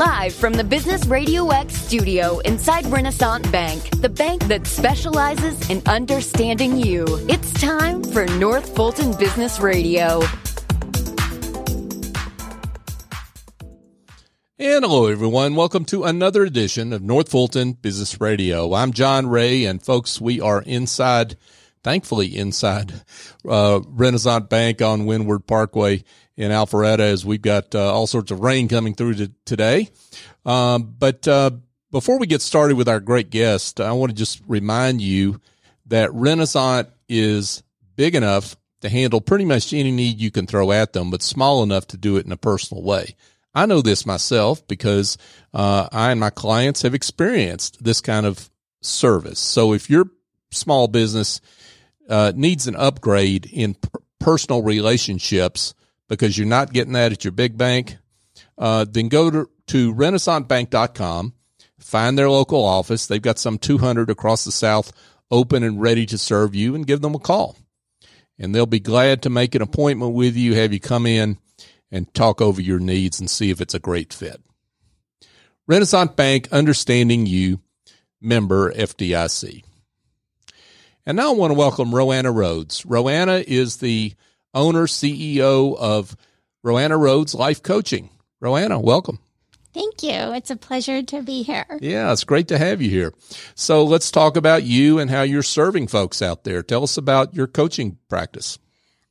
Live from the Business Radio X studio inside Renasant Bank, the bank that specializes in understanding you. It's time for North Fulton Business Radio. And hello, everyone. Welcome to another edition of North Fulton Business Radio. I'm John Ray, and folks, we are inside, thankfully, inside uh, Renasant Bank on Windward Parkway in Alpharetta as we've got uh, all sorts of rain coming through to, today. Um, but uh, before we get started with our great guest, I want to just remind you that Renasant is big enough to handle pretty much any need you can throw at them, but small enough to do it in a personal way. I know this myself because uh, I and my clients have experienced this kind of service. So if your small business uh, needs an upgrade in p- personal relationships because you're not getting that at your big bank, uh, then go to, to renasantbank.com, find their local office. They've got some 200 across the South open and ready to serve you and give them a call. And they'll be glad to make an appointment with you, have you come in and talk over your needs and see if it's a great fit. Renasant Bank, understanding you, member FDIC. And now I want to welcome Roanna Rhodes. Roanna is the owner, CEO of Roanna Rhodes Life Coaching. Roanna, welcome. Thank you. It's a pleasure to be here. Yeah, it's great to have you here. So let's talk about you and how you're serving folks out there. Tell us about your coaching practice.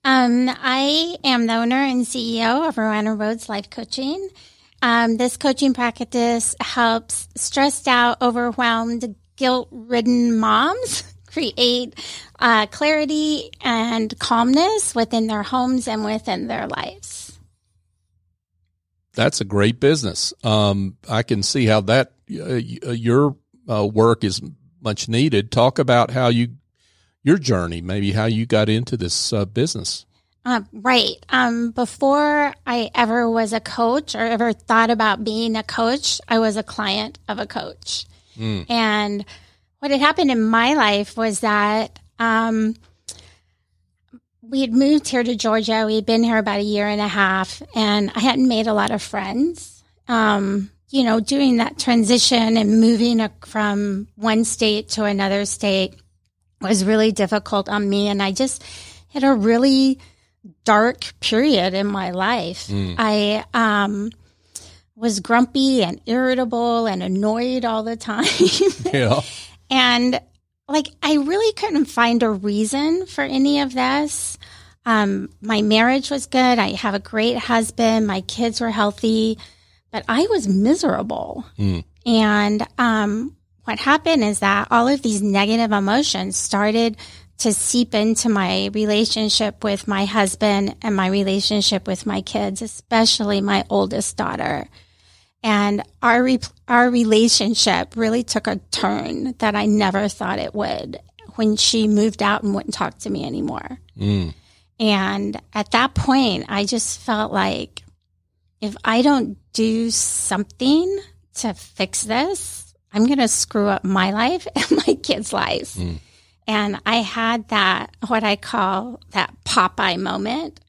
Um, I am the owner and CEO of Roanna Rhodes Life Coaching. Um, this coaching practice helps stressed out, overwhelmed, guilt ridden moms create uh, clarity and calmness within their homes and within their lives. That's a great business. Um, I can see how that uh, your uh, work is much needed. Talk about how you your journey, maybe how you got into this uh, business. Uh, right. Um, before I ever was a coach or ever thought about being a coach, I was a client of a coach. Mm. And what had happened in my life was that um, we had moved here to Georgia. We had been here about a year and a half, and I hadn't made a lot of friends. Um, you know, doing that transition and moving from one state to another state was really difficult on me. And I just had a really dark period in my life. Mm. I um, was grumpy and irritable and annoyed all the time. yeah. And like, I really couldn't find a reason for any of this. Um, my marriage was good. I have a great husband. My kids were healthy, but I was miserable. Mm. And, um, what happened is that all of these negative emotions started to seep into my relationship with my husband and my relationship with my kids, especially my oldest daughter. And our re- our relationship really took a turn that I never thought it would when she moved out and wouldn't talk to me anymore. Mm. And at that point, I just felt like if I don't do something to fix this, I'm going to screw up my life and my kids' lives. Mm. And I had that, what I call that Popeye moment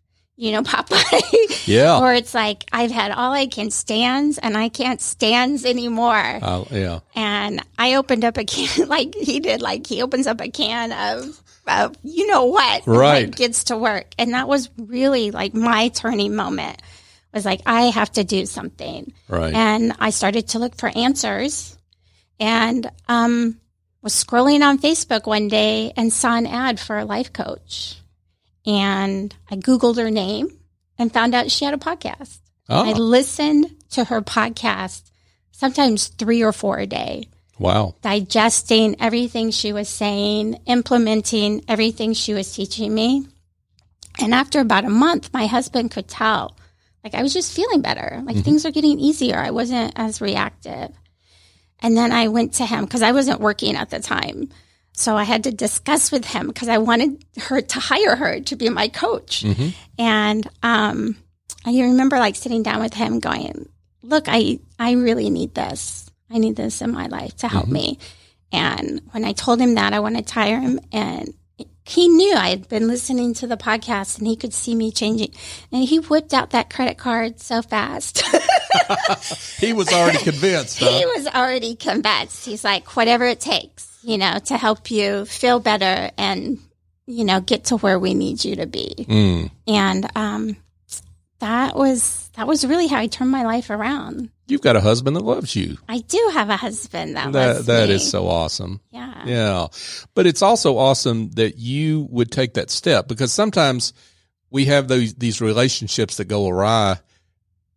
you know, Popeye. Yeah. Where it's like, I've had all I can stands and I can't stands anymore. Oh, yeah. And I opened up a can, like he did, like he opens up a can of, of you know what? Right. And, like, gets to work. And that was really like my turning moment was like, I have to do something. Right. And I started to look for answers and, um, was scrolling on Facebook one day and saw an ad for a life coach and I Googled her name and found out she had a podcast. Oh. I listened to her podcast sometimes three or four a day. Wow. Digesting everything she was saying, implementing everything she was teaching me. And after about a month, my husband could tell, like, I was just feeling better. Like, mm-hmm. things are getting easier. I wasn't as reactive. And then I went to him because I wasn't working at the time. So I had to discuss with him because I wanted her to hire her to be my coach. Mm-hmm. And um, I remember like sitting down with him going, look, I, I really need this. I need this in my life to help mm-hmm. me. And when I told him that, I wanted to hire him and he knew I had been listening to the podcast and he could see me changing. And he whipped out that credit card so fast. he was already convinced. Huh? he was already convinced. He's like, whatever it takes, you know, to help you feel better and, you know, get to where we need you to be. Mm. And um, that was that was really how I turned my life around. You've got a husband that loves you. I do have a husband that That loves that me. is so awesome. yeah. Yeah. But it's also awesome that you would take that step because sometimes we have those these relationships that go awry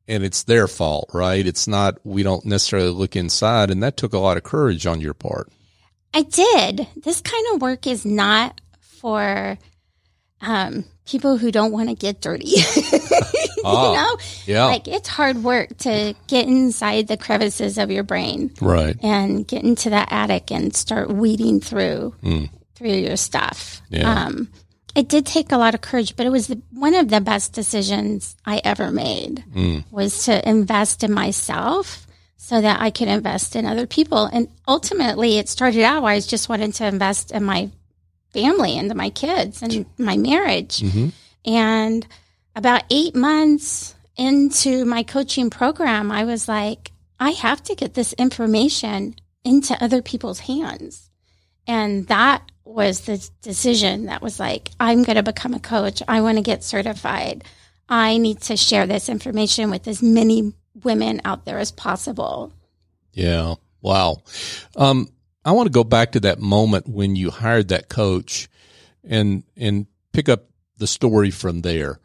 and it's their fault, right? It's not we don't necessarily look inside and that took a lot of courage on your part. I did. This kind of work is not for um, people who don't want to get dirty. you Ah, know, Yeah. like it's hard work to get inside the crevices of your brain right. and get into that attic and start weeding through through your stuff. Yeah. Um, it did take a lot of courage, but it was the, one of the best decisions I ever made was to invest in myself so that I could invest in other people. And ultimately, it started out I just wanted to invest in my family and my kids and my marriage. Mm-hmm. And about eight months into my coaching program, I was like, I have to get this information into other people's hands. And that was the decision that was like, I'm going to become a coach. I want to get certified. I need to share this information with as many women out there as possible. Yeah. Wow. Um, I want to go back to that moment when you hired that coach and, and pick up the story from there.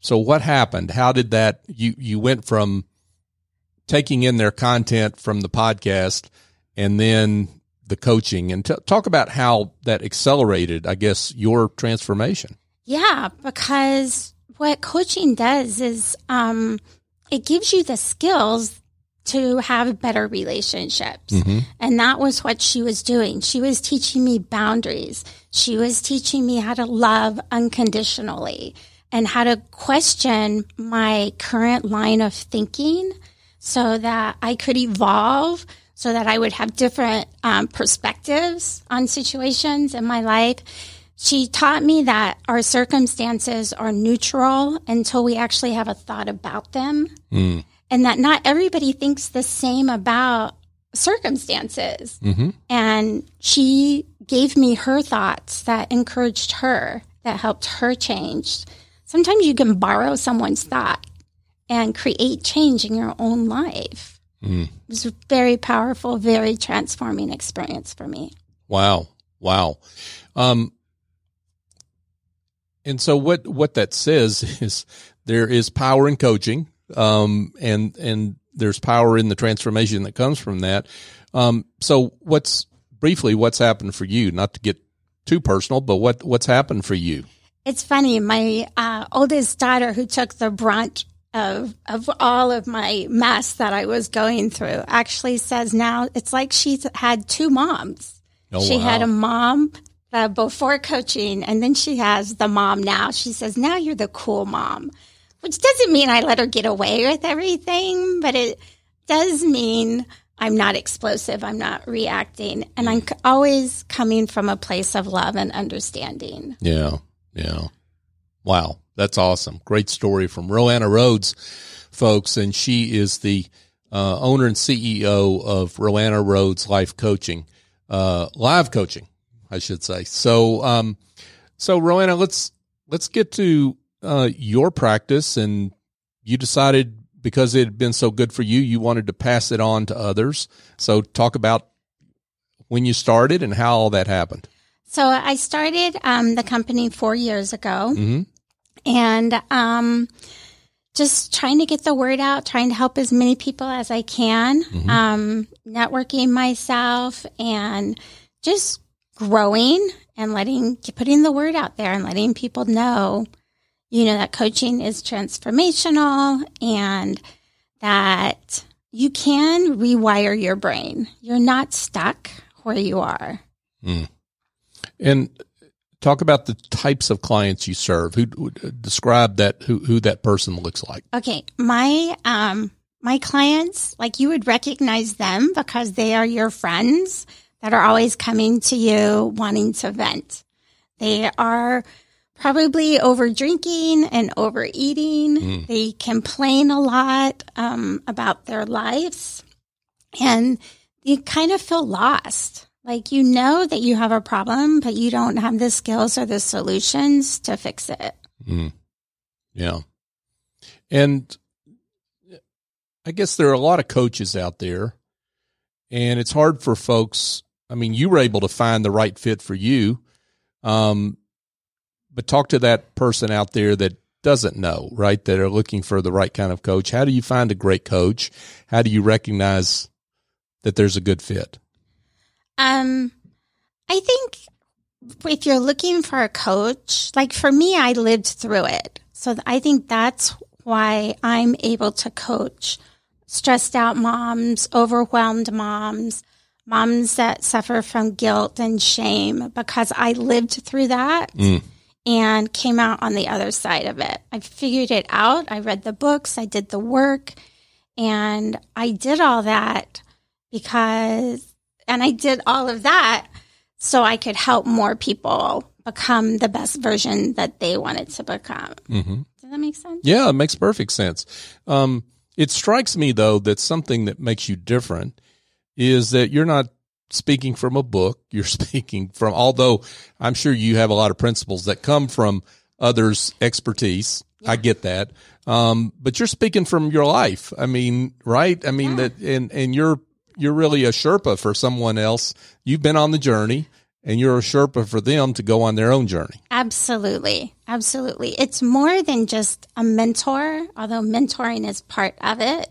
So what happened? How did that, you, you went from taking in their content from the podcast and then the coaching and t- talk about how that accelerated, I guess, your transformation. Yeah, because what coaching does is um, it gives you the skills to have better relationships. And that was what she was doing. She was teaching me boundaries. She was teaching me how to love unconditionally and how to question my current line of thinking so that I could evolve, so that I would have different um, perspectives on situations in my life. She taught me that our circumstances are neutral until we actually have a thought about them, mm. and that not everybody thinks the same about circumstances. Mm-hmm. And she gave me her thoughts that encouraged her, that helped her change. Sometimes you can borrow someone's thought and create change in your own life. Mm. It was a very powerful, very transforming experience for me. Wow. Wow. Um, and so what, what that says is there is power in coaching. Um, and, and there's power in the transformation that comes from that. Um, so what's briefly, what's happened for you? Not to get too personal, but what, what's happened for you? It's funny. My uh, oldest daughter, who took the brunt of of all of my mess that I was going through, actually says now it's like she's had two moms. Oh, she had a mom uh, before coaching, and then she has the mom now. She says now you're the cool mom, which doesn't mean I let her get away with everything, but it does mean I'm not explosive. I'm not reacting, and I'm always coming from a place of love and understanding. Yeah. Yeah. Wow. That's awesome. Great story from Roanna Rhodes, folks. And she is the uh, owner and CEO of Roanna Rhodes Life Coaching, uh, live coaching, I should say. So, um, so Roanna, let's, let's get to, uh, your practice and you decided because it had been so good for you, you wanted to pass it on to others. So talk about when you started and how all that happened. So I started um, the company four years ago, Mm-hmm. and um, just trying to get the word out, trying to help as many people as I can, um, networking myself, and just growing and letting putting the word out there and letting people know, you know, that coaching is transformational and that you can rewire your brain. You're not stuck where you are. And talk about the types of clients you serve. Who who- describe that? Who who that person looks like? Okay, my um my clients, like you would recognize them because they are your friends that are always coming to you wanting to vent. They are probably over drinking and overeating. They complain a lot um, about their lives, and you kind of feel lost. Like you know that you have a problem, but you don't have the skills or the solutions to fix it. Yeah. And I guess there are a lot of coaches out there, and it's hard for folks. I mean, you were able to find the right fit for you. Um, but talk to that person out there that doesn't know, right? That are looking for the right kind of coach. How do you find a great coach? How do you recognize that there's a good fit? Um, I think if you're looking for a coach, like for me, I lived through it. So I think that's why I'm able to coach stressed out moms, overwhelmed moms, moms that suffer from guilt and shame because I lived through that and came out on the other side of it. I figured it out. I read the books, I did the work, and I did all that because, and I did all of that so I could help more people become the best version that they wanted to become. Does that make sense? Yeah, it makes perfect sense. Um, it strikes me though that something that makes you different is that you're not speaking from a book. You're speaking from, although I'm sure you have a lot of principles that come from others' expertise. I get that. Um, but you're speaking from your life. I mean, right? I mean that, and, and you're, you're really a Sherpa for someone else. You've been on the journey and you're a Sherpa for them to go on their own journey. Absolutely. Absolutely. It's more than just a mentor, although mentoring is part of it.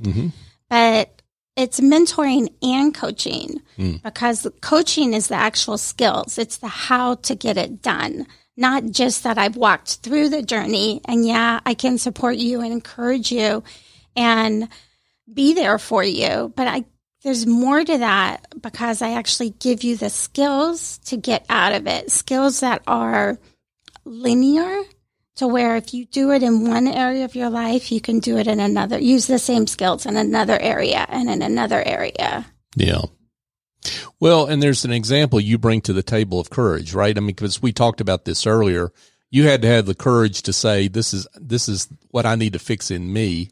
But it's mentoring and coaching mm. because coaching is the actual skills. It's the how to get it done, not just that I've walked through the journey and yeah, I can support you and encourage you and be there for you. But I, there's more to that because I actually give you the skills to get out of it, skills that are linear to where if you do it in one area of your life, you can do it in another, use the same skills in another area and in another area. Yeah. Well, and there's an example you bring to the table of courage, right? I mean, because we talked about this earlier. You had to have the courage to say, this is, this is what I need to fix in me.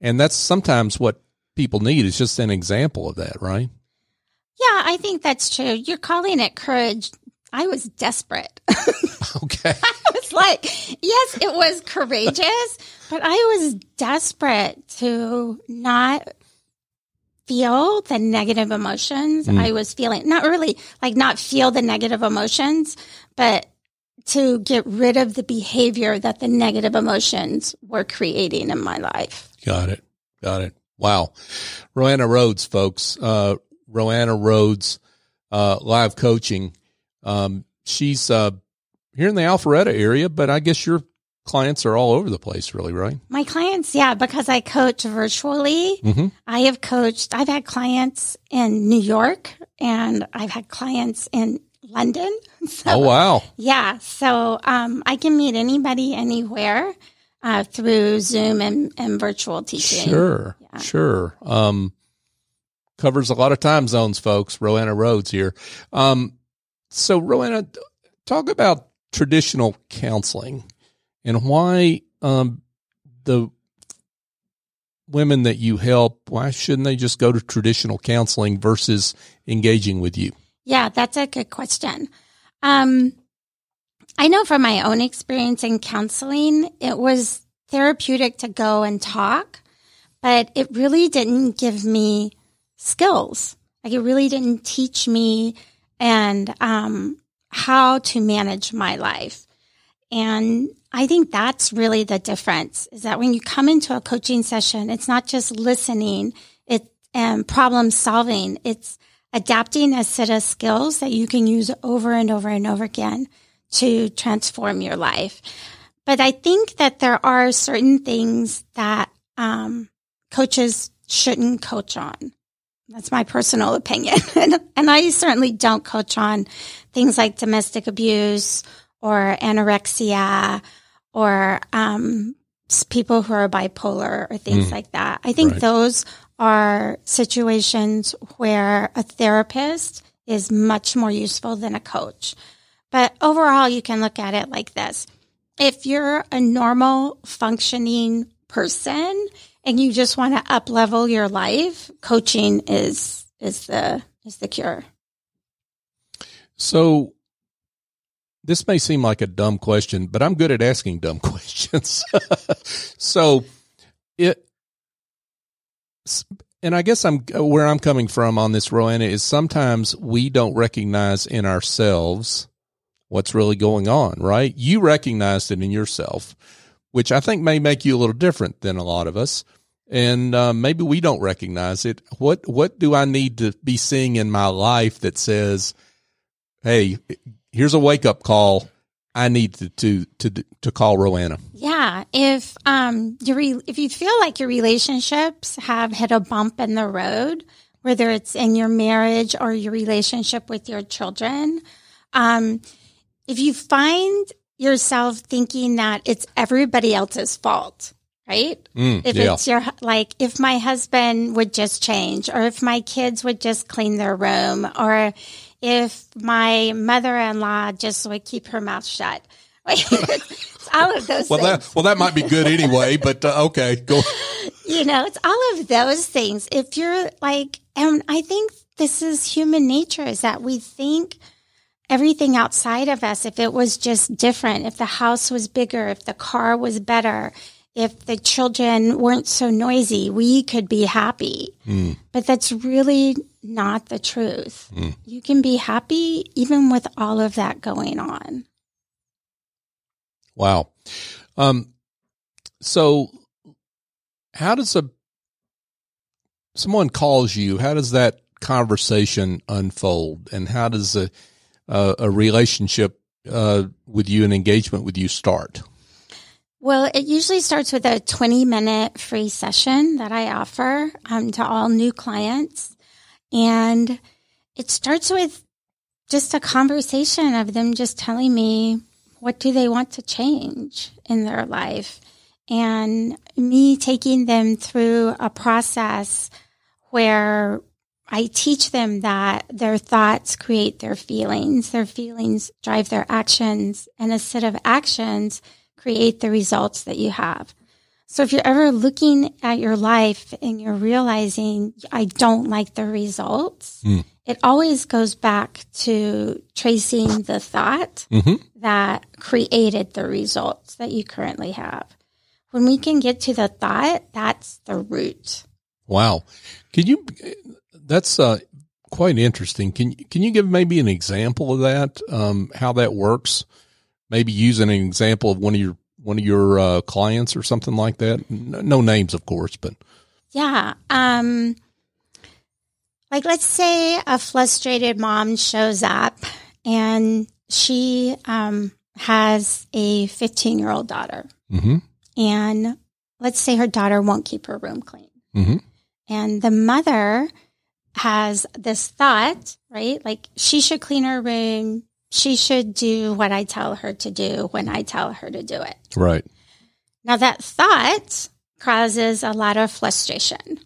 And that's sometimes what people need is just an example of that, right? Yeah, I think that's true. You're calling it courage. I was desperate. Okay. Like, yes, it was courageous, but I was desperate to not feel the negative emotions I was feeling. Not really like not feel the negative emotions, but to get rid of the behavior that the negative emotions were creating in my life. Got it. Got it. Wow. Roanna Rhodes, folks. Uh, Roanna Rhodes, uh, live coaching. Um, she's, uh, here in the Alpharetta area, but I guess your clients are all over the place, really, right? My clients, yeah, because I coach virtually. Mhm. I have coached, I've had clients in New York and I've had clients in London. So, Oh, wow. yeah. So, um, I can meet anybody anywhere, uh, through Zoom and, and virtual teaching. Sure. Sure. Um, covers a lot of time zones, folks. Roanna Rhodes here. Um, so Roanna, talk about traditional counseling and why, um, the women that you help, why shouldn't they just go to traditional counseling versus engaging with you? Yeah, that's a good question. Um, I know from my own experience in counseling, it was therapeutic to go and talk, but it really didn't give me skills. Like it really didn't teach me and um, how to manage my life. And I think that's really the difference is that when you come into a coaching session, it's not just listening, it's and problem solving. It's adapting a set of skills that you can use over and over and over again to transform your life. But I think that there are certain things that um, coaches shouldn't coach on. That's my personal opinion. and, I certainly don't coach on things like domestic abuse or anorexia or um, people who are bipolar or things like that. I think Right. those are situations where a therapist is much more useful than a coach. But overall, you can look at it like this. If you're a normal functioning person and you just want to up level your life, coaching is, is the, is the cure. So this may seem like a dumb question, but I'm good at asking dumb questions. so it, and I guess I'm where I'm coming from on this, Rowena, is sometimes we don't recognize in ourselves what's really going on, right? You recognized it in yourself, which I think may make you a little different than a lot of us. And uh, maybe we don't recognize it. What what do I need to be seeing in my life that says, "Hey, here's a wake up call. I need to to to to call Rowena." Yeah, if um your re- if you feel like your relationships have hit a bump in the road, whether it's in your marriage or your relationship with your children, um, if you find yourself thinking that it's everybody else's fault, right? Mm, if yeah. it's your, like, if my husband would just change, or if my kids would just clean their room, or if my mother in law just would keep her mouth shut. it's all of those well, things. that well that might be good anyway, but uh, okay, go. you know, it's all of those things. If you're like, and I think this is human nature is that we think everything outside of us, if it was just different, if the house was bigger, if the car was better, if the children weren't so noisy, we could be happy. Mm. But that's really not the truth. Mm. You can be happy even with all of that going on. Wow. Um, so how does a someone calls you? How does that conversation unfold, and how does a a, a relationship uh, with you, an engagement with you, start? Well, it usually starts with a 20 minute free session that I offer um, to all new clients. And it starts with just a conversation of them just telling me what do they want to change in their life and me taking them through a process where I teach them that their thoughts create their feelings, their feelings drive their actions, and a set of actions create the results that you have. So if you're ever looking at your life and you're realizing I don't like the results, Mm. it always goes back to tracing the thought Mm-hmm. that created the results that you currently have. When we can get to the thought, that's the root. Wow. Can you? That's uh, quite interesting. Can can you give maybe an example of that? Um, how that works? Maybe using an example of one of your one of your uh, clients or something like that. No, no names, of course, but Yeah. Um, like let's say a frustrated mom shows up and she um, has a 15 year old daughter. mm-hmm, And let's say her daughter won't keep her room clean. mm-hmm, And the mother has this thought, right? Like she should clean her room. She should do what I tell her to do when I tell her to do it. right, Now that thought causes a lot of frustration.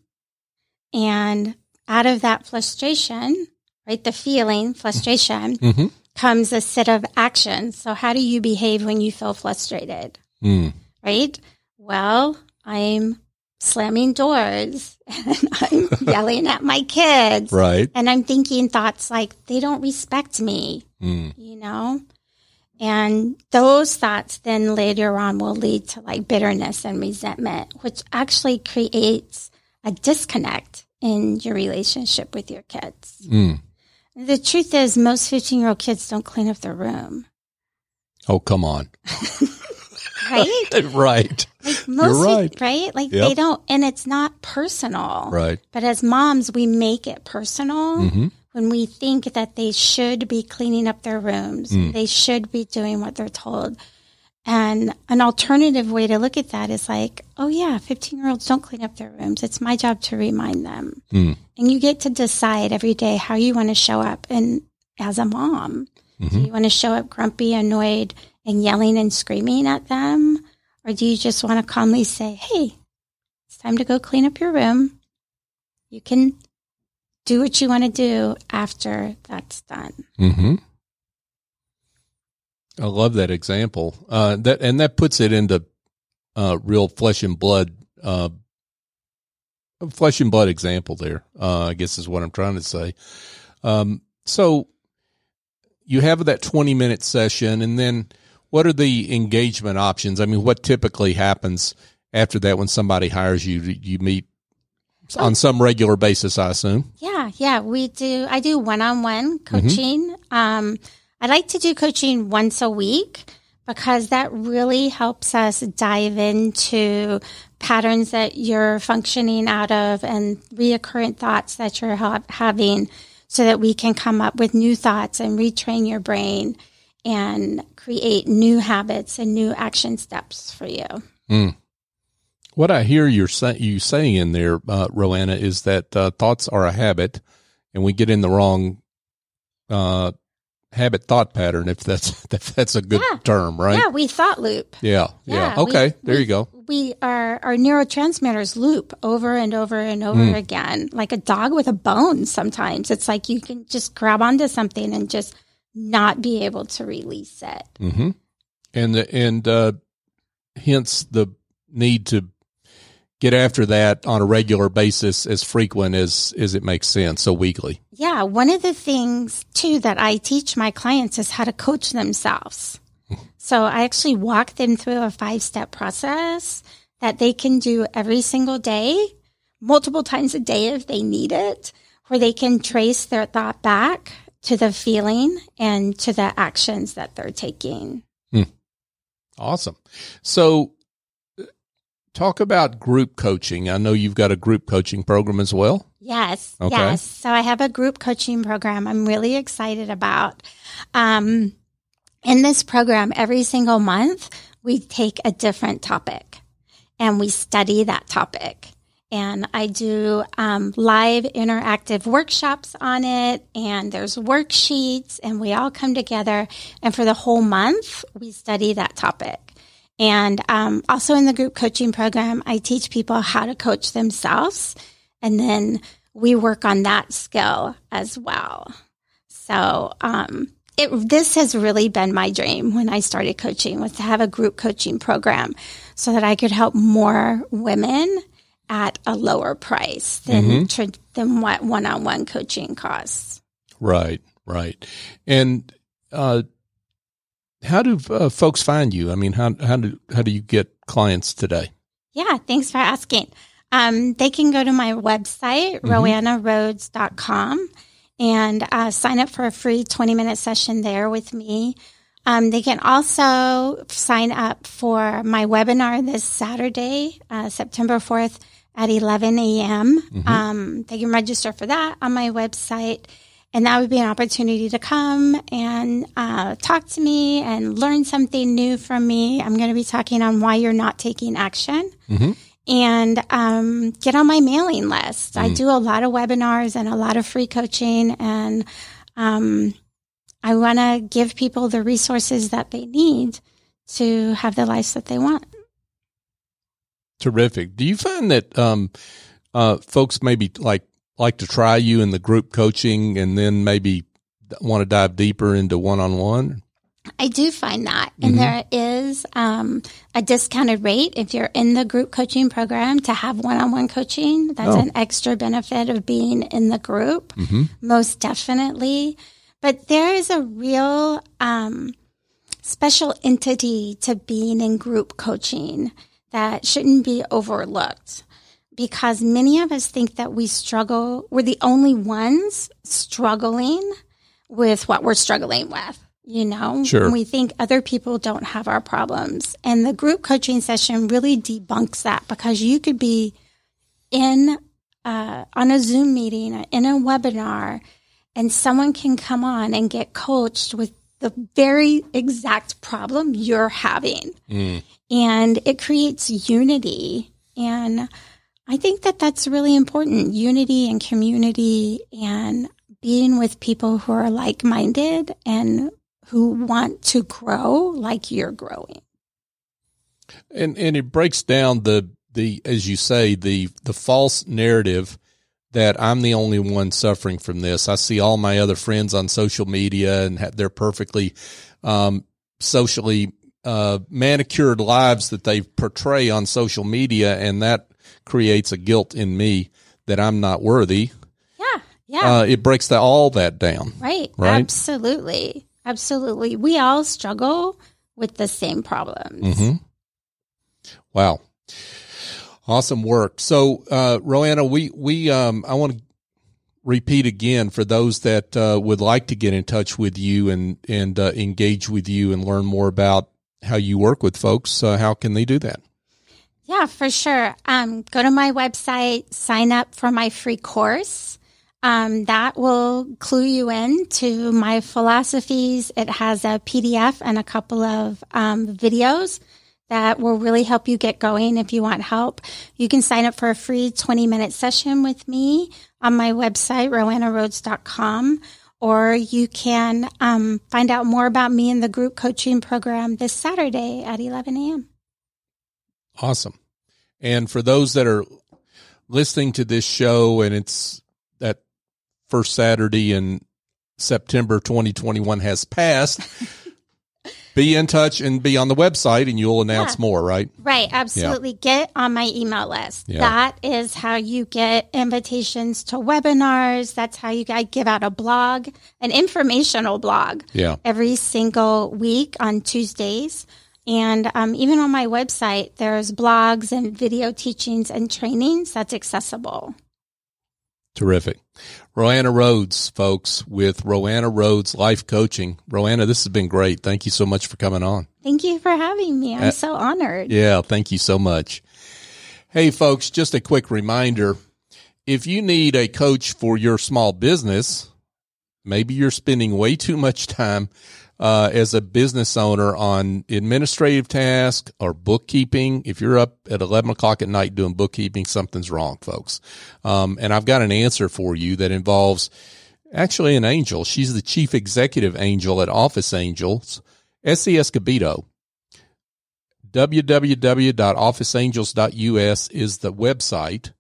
And out of that frustration, right, the feeling, frustration, mm-hmm, comes a set of actions. So how do you behave when you feel frustrated, mm, right? Well, I'm slamming doors and I'm yelling at my kids. right, And I'm thinking thoughts like, they don't respect me, mm, you know? And those thoughts then later on will lead to like bitterness and resentment, which actually creates a disconnect in your relationship with your kids. mm. The truth is, most 15 year old kids don't clean up their room, Oh, come on, right? right, most, You're right. right? Like Yep. they don't, and it's not personal. right, But as moms, we make it personal mm-hmm, when we think that they should be cleaning up their rooms. Mm. They should be doing what they're told. And an alternative way to look at that is like, oh yeah, 15 year olds don't clean up their rooms. It's my job to remind them. mm, And you get to decide every day how you want to show up. And as a mom, do Mhm. you want to show up grumpy, annoyed, and yelling and screaming at them? Or do you just want to calmly say, hey, it's time to go clean up your room? You can do what you want to do after that's done. mm-hmm. I love that example. Uh, that and that puts it into uh, real flesh and blood, uh, flesh and blood example there. Uh, I guess is what I'm trying to say. Um, so you have that 20 minute session, and then what are the engagement options? I mean, what typically happens after that when somebody hires you? You meet on some regular basis, I assume. Yeah, yeah, we do. I do one on one coaching. Um, I like to do coaching once a week because that really helps us dive into patterns that you're functioning out of and reoccurrent thoughts that you're ha- having so that we can come up with new thoughts and retrain your brain and create new habits and new action steps for you. Mm. What I hear you're say, you saying in there, uh, Roanna, is that uh, thoughts are a habit, and we get in the wrong uh, habit thought pattern. If that's if that's a good Yeah. term, right? Yeah, we thought loop. Yeah, yeah. we- Okay, there we- you go. We our our neurotransmitters loop over and over and over Hmm. again, like a dog with a bone. Sometimes it's like you can just grab onto something and just not be able to release it. Mm-hmm. And the, and uh, hence the need to get after that on a regular basis, as frequent as as it makes sense. So weekly. Yeah, one of the things too that I teach my clients is how to coach themselves. so I actually walk them through a five step process that they can do every single day, multiple times a day if they need it, where they can trace their thought back to the feeling and to the actions that they're taking. Awesome. So, uh, talk about group coaching. I know you've got a group coaching program as well. Yes. Okay. Yes. So I have a group coaching program I'm really excited about. Um, in this program, every single month, we take a different topic and we study that topic. And I do um, live interactive workshops on it, and there's worksheets, and we all come together. And for the whole month, we study that topic. And um, also in the group coaching program, I teach people how to coach themselves. And then we work on that skill as well. So, um, it, this has really been my dream when I started coaching was to have a group coaching program so that I could help more women at a lower price than, tr- than what one-on-one coaching costs. Right. Right. And uh, how do uh, folks find you? I mean, how how do how do you get clients today? Yeah, thanks for asking. Um, they can go to my website, roannarhodes.com, and uh, sign up for a free 20 minute session there with me. Um, they can also sign up for my webinar this Saturday, uh, September 4th at 11 a.m. Um, they can register for that on my website. And that would be an opportunity to come and uh, talk to me and learn something new from me. I'm going to be talking on why you're not taking action and um, get on my mailing list. I do a lot of webinars and a lot of free coaching, and um, I want to give people the resources that they need to have the lives that they want. Terrific. Do you find that um, uh, folks maybe like like to try you in the group coaching and then maybe want to dive deeper into one on one? I do find that. And there is um, a discounted rate if you're in the group coaching program to have one on one coaching. That's Oh. an extra benefit of being in the group, most definitely. But there is a real um, special entity to being in group coaching that shouldn't be overlooked because many of us think that we struggle, we're the only ones struggling with what we're struggling with. You know, Sure. And we think other people don't have our problems. And the group coaching session really debunks that because you could be in uh, on a Zoom meeting or in a webinar, and someone can come on and get coached with the very exact problem you're having. And it creates unity. And I think that that's really important unity and community and being with people who are like minded and who want to grow like you're growing. and and it breaks down the the as you say the the false narrative that I'm the only one suffering from this. I see all my other friends on social media and they're perfectly um, socially uh, manicured lives that they portray on social media, and that creates a guilt in me that I'm not worthy. Yeah, yeah. Uh, it breaks the, all that down. right, right? Absolutely, absolutely. We all struggle with the same problems. Mm-hmm. Wow. Awesome work. So, uh, Roanna, we, we, um, I want to repeat again for those that, uh, would like to get in touch with you and, and, uh, engage with you and learn more about how you work with folks. Uh, how can they do that? Yeah, for sure. Um, go to my website, sign up for my free course. Um, that will clue you in to my philosophies. It has a PDF and a couple of um, videos that will really help you get going if you want help. You can sign up for a free 20 minute session with me on my website, roannarhodes.com, or you can um, find out more about me in the group coaching program this Saturday at 11 a.m. Awesome. And for those that are listening to this show and it's that first Saturday in September 2021 has passed, be in touch and be on the website and you'll announce Yeah. more, right? Right, absolutely. Get on my email list. Yeah. That is how you get invitations to webinars. That's how you I give out a blog, an informational blog Yeah. every single week on Tuesdays. And um, even on my website, there's blogs and video teachings and trainings that's accessible. Terrific. Roanna Rhodes, folks, with Roanna Rhodes Life Coaching. Roanna, this has been great. Thank you so much for coming on. Thank you for having me. I'm Uh, so honored. Yeah, thank you so much. Hey, folks, just a quick reminder if you need a coach for your small business, maybe you're spending way too much time uh, as a business owner on administrative tasks or bookkeeping. If you're up at 11 o'clock at night doing bookkeeping, something's wrong, folks. Um, and I've got an answer for you that involves actually an angel. She's the chief executive angel at Office Angels, Essie Escobedo www.officeangels.us is the website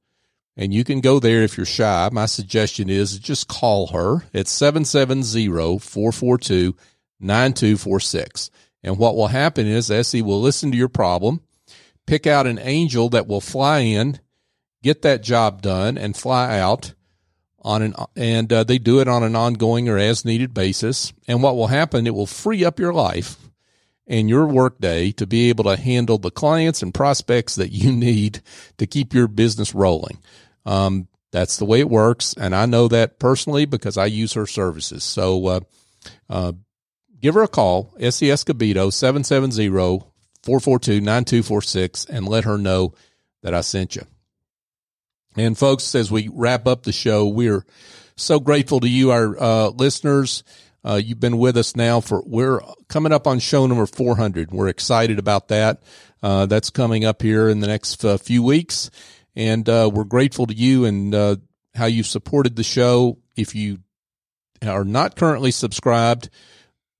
and you can go there if you're shy. My suggestion is just call her at 770-442-9246. And what will happen is Essie will listen to your problem, pick out an angel that will fly in, get that job done and fly out on an and uh, they do it on an ongoing or as needed basis. And what will happen it will free up your life and your workday to be able to handle the clients and prospects that you need to keep your business rolling. Um, that's the way it works, and I know that personally because I use her services. So, uh, uh, give her a call, Essie Escobedo, 770-442-9246, and let her know that I sent you. And folks, as we wrap up the show, we're so grateful to you, our uh, listeners. Uh, you've been with us now for we're coming up on show number 400. We're excited about that. Uh, that's coming up here in the next uh, few weeks, and uh, we're grateful to you and uh, how you've supported the show. If you are not currently subscribed,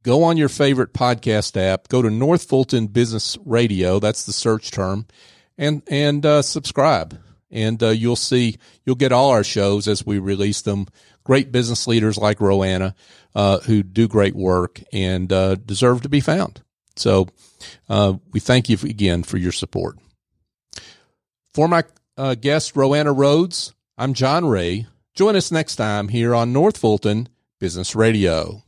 go on your favorite podcast app. Go to North Fulton Business Radio. That's the search term, and and uh, subscribe. And uh, you'll see you'll get all our shows as we release them. Great business leaders like Roanna uh, who do great work and uh, deserve to be found. So uh, we thank you again for your support. For my uh, guest, Roanna Rhodes, I'm John Ray. Join us next time here on North Fulton Business Radio.